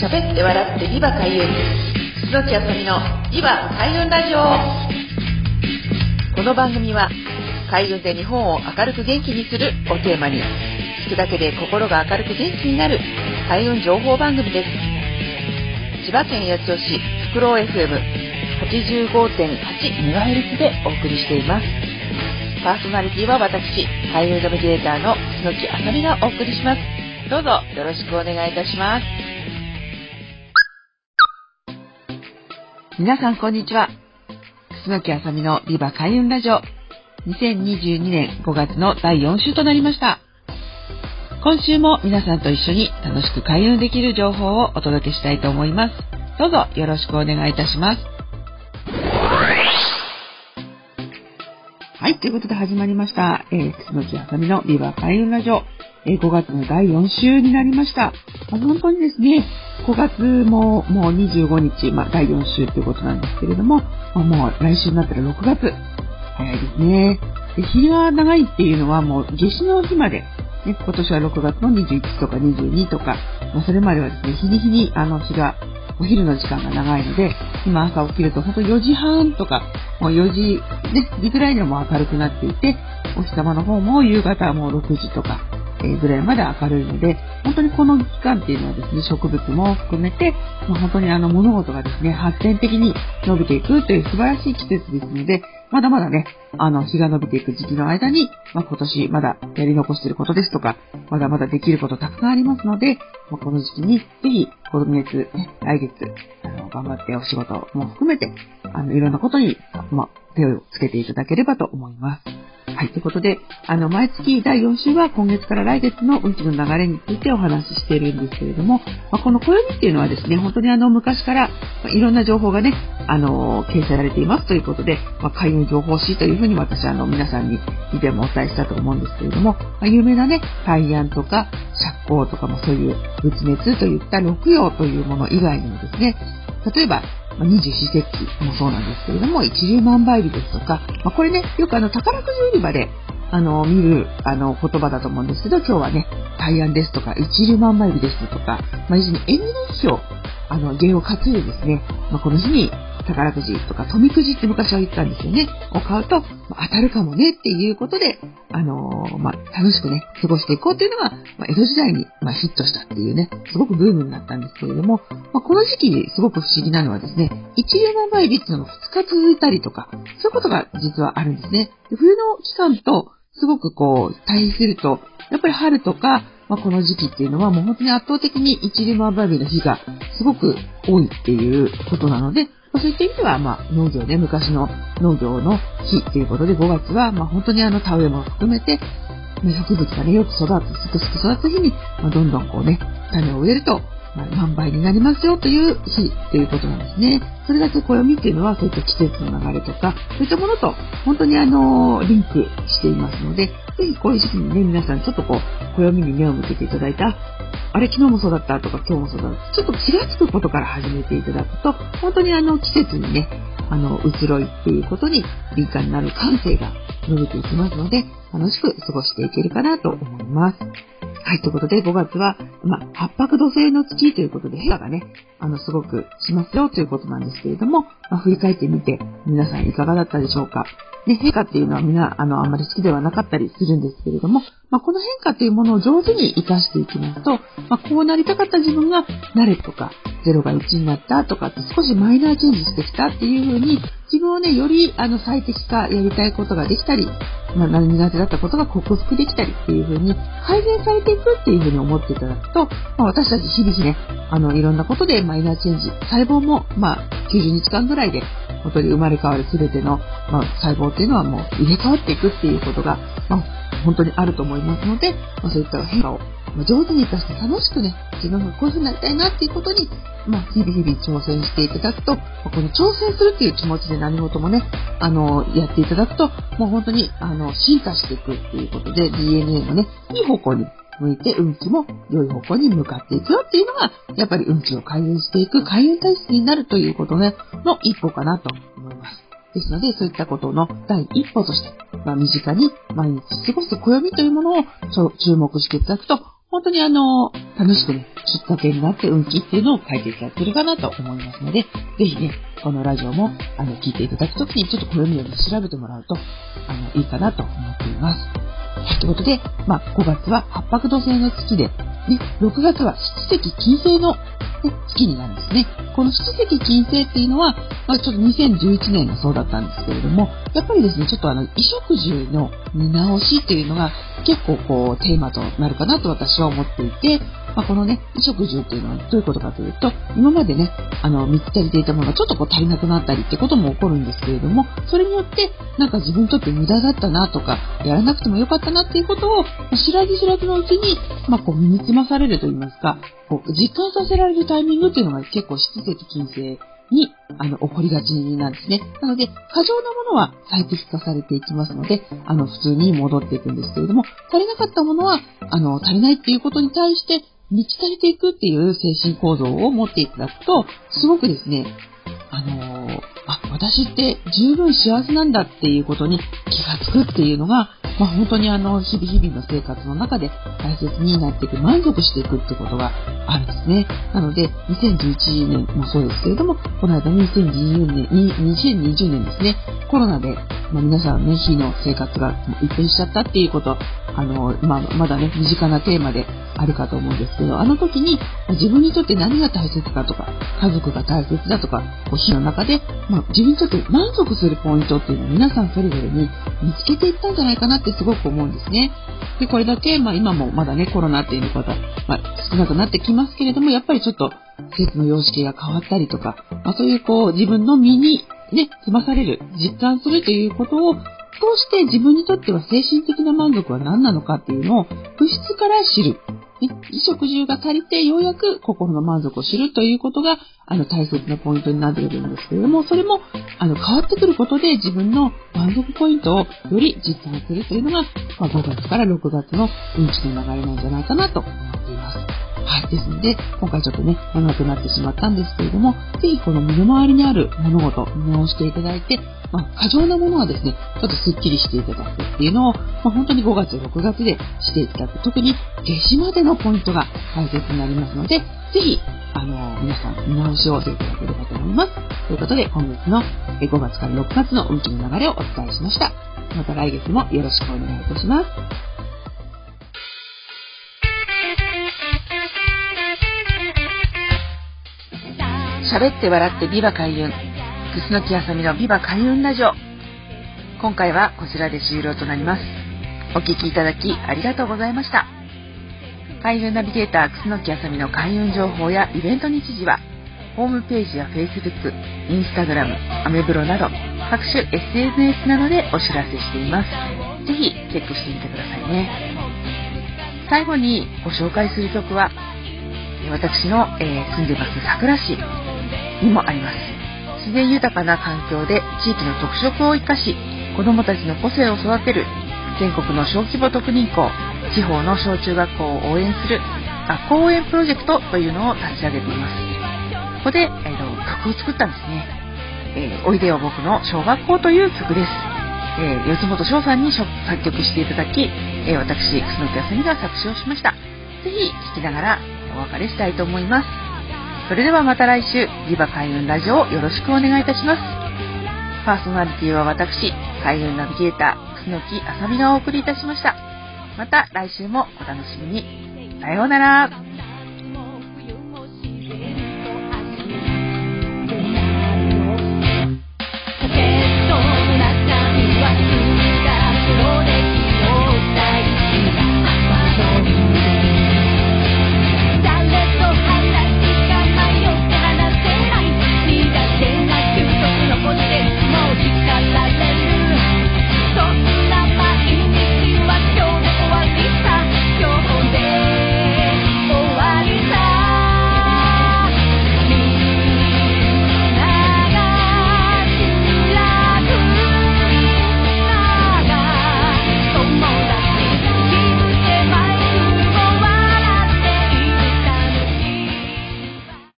喋って笑ってビバ開運楠木あさみのビバ開運ラジオこの番組は開運で日本を明るく元気にするをテーマに聞くだけで心が明るく元気になる開運情報番組です千葉県八千代市フクロウ FM85.8MHz でお送りしていますパーソナリティは私、俳優ナビゲーターの楠木あさみがお送りします。どうぞよろしくお願いいたします。皆さんこんにちは。楠木あさみのリバ開運ラジオ。2022年5月の第4週となりました。今週も皆さんと一緒に楽しく開運できる情報をお届けしたいと思います。どうぞよろしくお願いいたします。はい、ということで始まりました。えー、楠木あさみのビバ開運ラジオ。えー、5月の第4週になりました。まあ、本当にですね、5月ももう25日、まあ、第4週ということなんですけれども、まあ、もう来週になったら6月。早いですね。で日が長いっていうのはもう夏至の日まで、ね、今年は6月の21とか22とか、まあ、それまではですね、日に日にあの日がお昼の時間が長いので、今朝起きると本当4時半とか、もう4時、ね、時ぐらいにも明るくなっていて、お日様の方も夕方はもう6時とか、ぐらいまで明るいので、本当にこの期間っていうのはですね、植物も含めて、ま、本当にあの物事がですね、発展的に伸びていくという素晴らしい季節ですので、まだまだね、あの、日が伸びていく時期の間に、まあ、今年まだやり残していることですとか、まだまだできることたくさんありますので、まあ、この時期にぜひ、今月、来月、あの、頑張ってお仕事も含めて、あの、いろんなことに、まあ、手をつけていただければと思います。はい、ということで、あの、毎月第4週は今月から来月の運気の流れについてお話ししているんですけれども、まあ、この暦っていうのはですね、本当にあの、昔から、ま、いろんな情報がね、あの、掲載されていますということで、まあ、開運情報誌というふうに私は、あの、皆さんに以前もお伝えしたと思うんですけれども、まあ、有名なね、大安とか、釈光とかもそういう仏滅といった六曜というもの以外にもですね、例えば、二十四節気もそうなんですけれども、一粒万倍日ですとか、まあ、これね、よくあの、宝くじ売り場で、あの、見る、あの、言葉だと思うんですけど、今日はね、大安ですとか、一粒万倍日ですとか、まあ、要するに縁起の日を、あの、芸を担いでですね、まあ、この日に宝くじとか富くじって昔は言ったんですよね。を買うと、まあ、当たるかもねっていうことで、あのー、まあ、楽しくね、過ごしていこうっていうのが、まあ、江戸時代に、まヒットしたっていうね、すごくブームになったんですけれども、まこの時期にすごく不思議なのはですね、一流の倍率の2日続いたりとか、そういうことが実はあるんですね。で冬の期間と、すごくこう、対比すると、やっぱり春とか、まあ、この時期っていうのはもう本当に圧倒的に一流万倍日の日がすごく多いっていうことなので、そういった意味では、まあ、農業ね、昔の農業の日ということで、5月は、まあ、本当にあの、田植えも含めて、植物がね、よく育つ、すくすく育つ日に、まあ、どんどんこうね、種を植えると、まあ、万倍になりますよという日ということなんですね。それだけ暦っていうのはそういった季節の流れとか、そういったものと本当にあの、リンクしていますので、ぜひこういう時期にね、皆さんちょっとこう、暦に目を向けていただいた、あれ昨日もそうだったとか今日もそうだった。ちょっと気がつくことから始めていただくと、本当にあの季節にね、あの、移ろいっていうことに敏感になる感性が伸びていきますので、楽しく過ごしていけるかなと思います。はい、ということで5月は、まあ、八白土星の月ということで変化がね、あの、すごくしますよということなんですけれども、まあ、振り返ってみて皆さんいかがだったでしょうか。ね、変化っていうのはみんな、あの、あんまり好きではなかったりするんですけれども、まあ、この変化というものを上手に活かしていきますと、まあ、こうなりたかった自分が慣れとか、0が1になったとかって少しマイナーチェンジしてきたっていう風に、自分をね、よりあの最適化やりたいことができたり、まあ、苦手だったことが克服できたりっていう風に改善されていくっていう風に思っていただくと、まあ、私たち日々ね、あの、いろんなことでマイナーチェンジ、細胞も、まあ、90日間ぐらいで、本当に生まれ変わる全ての、まあ、細胞っていうのはもう入れ替わっていくっていうことが、まあ、本当にあると思いますので、まあ、そういった変化を上手に活かして楽しくね、自分がこういう風になりたいなっていうことに、まあ、日々日々挑戦していただくと、この挑戦するっていう気持ちで何事もね、あの、やっていただくと、もう本当に、あの、進化していくっていうことで、DNA もね、いい方向に向いて運気も良い方向に向かっていくよっていうのが、やっぱり運気を改善していく開運体質になるということね、の一歩かなと思います。ですので、そういったことの第一歩として、まあ、身近に毎日過ごす暦というものを注目していただくと、本当にあの、楽しくね、きっかけになって運気っていうのを解決やってるかなと思いますので、ぜひね、このラジオも、あの、聞いていただくときにちょっと暦を調べてもらうと、あの、いいかなと思っています。ということで、まあ、5月は八白土星の月で、で、6月は七石金星の、ね、月になるんですね。この七石金星っていうのは、まあ、ちょっと2011年がそうだったんですけれども、やっぱりですね、ちょっとあの、衣食住の見直しっていうのが結構こう、テーマとなるかなと私は思っていて、まあ、このね、衣食住っていうのはどういうことかというと、今までね、あの、見つかりていたものがちょっとこう足りなくなったりってことも起こるんですけれども、それによって、なんか自分にとって無駄だったなとか、やらなくてもよかったなっていうことを、知らず知らずのうちに、まあ、こう身につまされると言いますか、こう実感させられるタイミングっていうのが結構質的金星に、あの、起こりがちなんですね。なので、過剰なものは最適化されていきますので、あの、普通に戻っていくんですけれども、足りなかったものは、あの、足りないっていうことに対して、満ち足りていくっていう精神構造を持っていただくと、すごくですね、あのー、あ、私って十分幸せなんだっていうことに気がつくっていうのが、まあ、本当にあの、日々日々の生活の中で大切になっていく、満足していくってことがあるんですね。なので、2011年もそうですけれども、この間2020年、2020年ですね、コロナで、まあ、皆さんね、日の生活が一変しちゃったっていうこと、あの、まあ、まだね、身近なテーマであるかと思うんですけど、あの時に自分にとって何が大切かとか、家族が大切だとか、こう日の中で、まあ、自分にとって満足するポイントっていうのを皆さんそれぞれに見つけていったんじゃないかなってすごく思うんですね。で、これだけ、まあ今もまだね、コロナっていう方、まあ少なくなってきますけれども、やっぱりちょっと、施設の様式が変わったりとか、まあそういうこう、自分の身にね、済まされる、実感するということを、通して自分にとっては精神的な満足は何なのかっていうのを物質から知る。衣食住が足りてようやく心の満足を知るということが、あの、大切なポイントになっているんですけれども、それも、あの、変わってくることで自分の満足ポイントをより実感するというのが、まあ、5月から6月の運気の流れなんじゃないかなと思っています。はい。ですので、今回ちょっとね、長くなってしまったんですけれども、ぜひこの身の回りにある物事、見直していただいて、まあ、過剰なものはですね、ちょっとスッキリしていただくっていうのを、まあ、本当に5月、6月でしていただく。特に夏至までのポイントが大切になりますので、ぜひ、あの、皆さん見直しをしていただければと思います。ということで、今月の5月から6月の運気の流れをお伝えしました。また来月もよろしくお願いいたします。喋って笑ってビバ開運。楠木あさみのビバ開運ラジオ。今回はこちらで終了となります。お聴きいただきありがとうございました。開運ナビゲーター楠木あさみの開運情報やイベント日時は、ホームページや Facebook、Instagram、アメブロなど各種 SNS などでお知らせしています。ぜひチェックしてみてくださいね。最後にご紹介する曲は、私の、えー、住んでます桜市にもあります。自然豊かな環境で地域の特色を生かし子どもたちの個性を育てる全国の小規模特任校地方の小中学校を応援する学校応援プロジェクトというのを立ち上げています。ここで、えー、曲を作ったんですね、えー、おいでよ僕の小学校という曲です、えー、四本翔さんに作曲していただき、え私楠木あさみが作詞をしました。ぜひ聴きながらお別れしたいと思います。それではまた来週、リバ開運ラジオをよろしくお願いいたします。パーソナリティは私、開運ナビゲーター、楠木あさみがお送りいたしました。また来週もお楽しみに。さようなら。